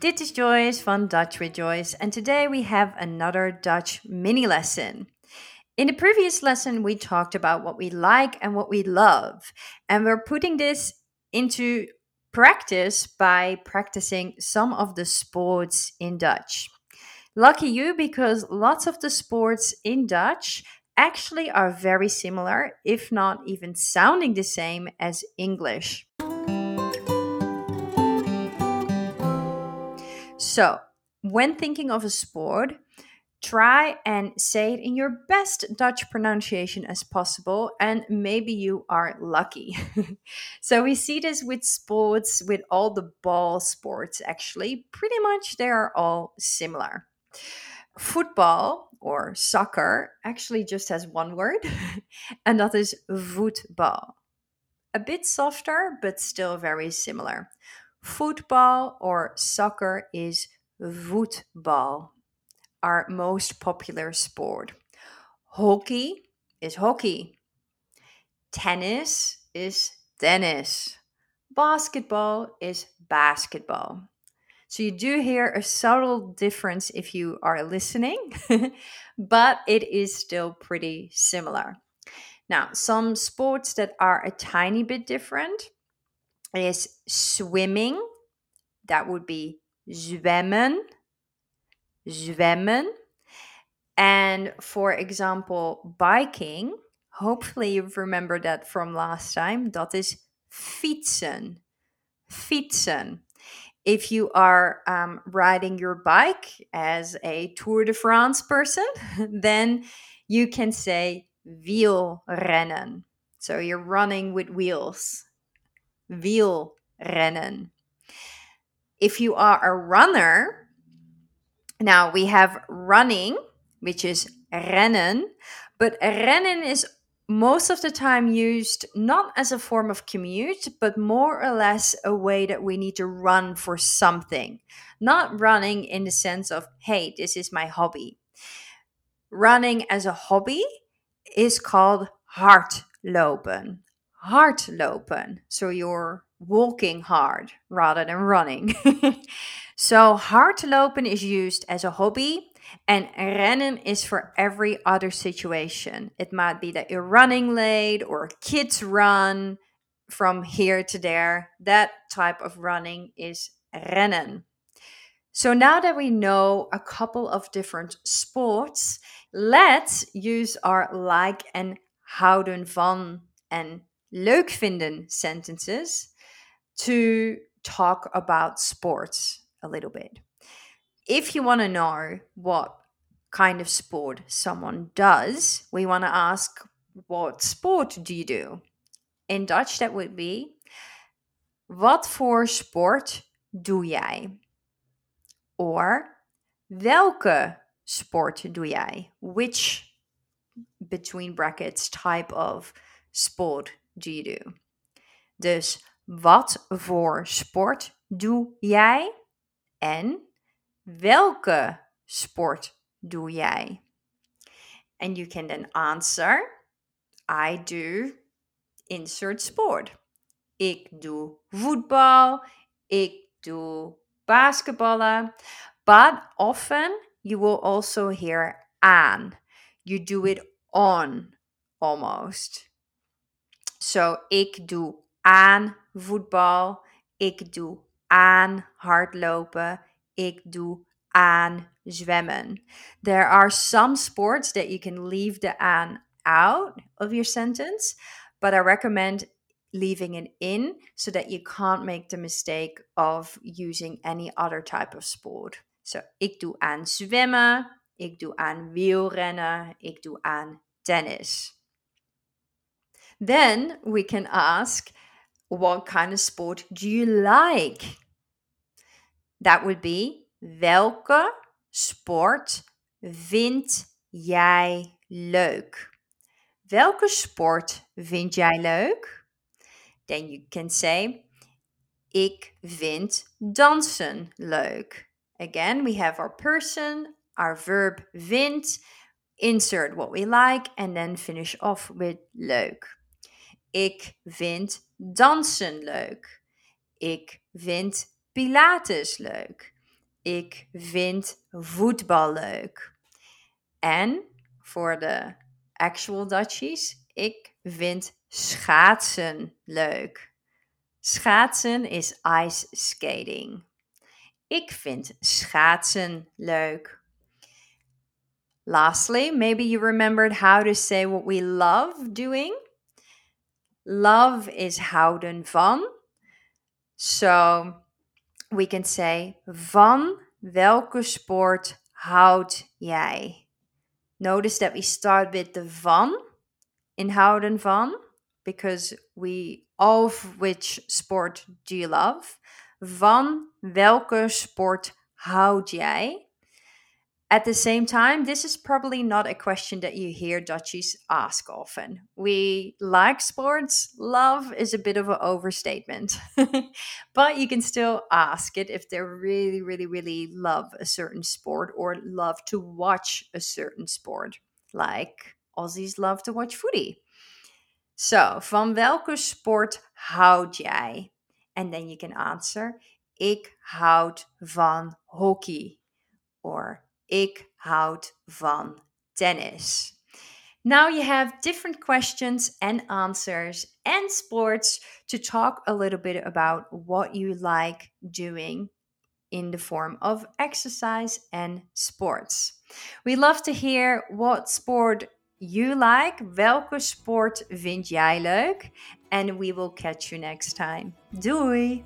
dit is Joyce van Dutch with Joyce, and today we have another Dutch mini lesson. In the previous lesson, we talked about what we like and what we love, and we're putting this into practice by practicing some of the sports in Dutch. Lucky you, because lots of the sports in Dutch actually are very similar, if not even sounding the same as English. So, when thinking of a sport, try and say it in your best Dutch pronunciation as possible, and maybe you are lucky. so, we see this with sports, with all the ball sports actually. Pretty much they are all similar. Football or soccer actually just has one word, and that is voetbal. A bit softer, but still very similar. Football or soccer is voetbal, our most popular sport. Hockey is hockey. Tennis is tennis. Basketball is basketball. So you do hear a subtle difference if you are listening, but it is still pretty similar. Now, some sports that are a tiny bit different is swimming. That would be zwemmen. Zwemmen. And for example, biking, hopefully you remember that from last time, that is fietsen. Fietsen. If you are um, riding your bike as a Tour de France person, then you can say wielrennen. So you're running with wheels wielrennen. If you are a runner, now we have running, which is rennen, but rennen is most of the time used not as a form of commute, but more or less a way that we need to run for something. Not running in the sense of, hey, this is my hobby. Running as a hobby is called hardlopen hardlopen. So you're walking hard rather than running. so hardlopen is used as a hobby and rennen is for every other situation. It might be that you're running late or kids run from here to there. That type of running is rennen. So now that we know a couple of different sports, let's use our like and houden van and leuk vinden sentences to talk about sports a little bit. If you want to know what kind of sport someone does, we want to ask, What sport do you do? In Dutch, that would be, Wat voor sport doe jij? Or, Welke sport doe jij? Which, between brackets, type of sport you do? Dus wat voor sport doe jij? En welke sport doe jij? And you can then answer I do insert sport. Ik doe voetbal. Ik doe basketballen. But often you will also hear aan. You do it on almost. Zo, ik doe aan voetbal. Ik doe aan hardlopen. Ik doe aan zwemmen. There are some sports that you can leave the aan out of your sentence, but I recommend leaving it in so that you can't make the mistake of using any other type of sport. So, ik doe aan zwemmen, ik doe aan wielrennen, ik doe aan tennis. Then we can ask, what kind of sport do you like? That would be, welke sport vind jij leuk? Welke sport vind jij leuk? Then you can say, ik vind dansen leuk. Again, we have our person, our verb vind, insert what we like, and then finish off with leuk. Ik vind dansen leuk. Ik vind Pilates leuk. ik vind voetbal leuk. En voor de actual Dutchies, ik vind schaatsen leuk. Schaatsen is ice skating. Ik vind schaatsen leuk. Lastly, maybe you remembered how to say what we love doing. Love is houden van. So we can say van welke sport houd jij? Notice that we start with the van in houden van because we of which sport do you love? Van welke sport houd jij? At the same time, this is probably not a question that you hear Dutchies ask often. We like sports, love is a bit of an overstatement, but you can still ask it if they really, really, really love a certain sport or love to watch a certain sport. Like Aussies love to watch footy. So, van welke sport houd jij? And then you can answer: Ik houd van hockey. Or ik houd van tennis. Now you have different questions and answers and sports to talk a little bit about what you like doing in the form of exercise and sports. We love to hear what sport you like. Welke sport vind jij leuk? And we will catch you next time. Doei!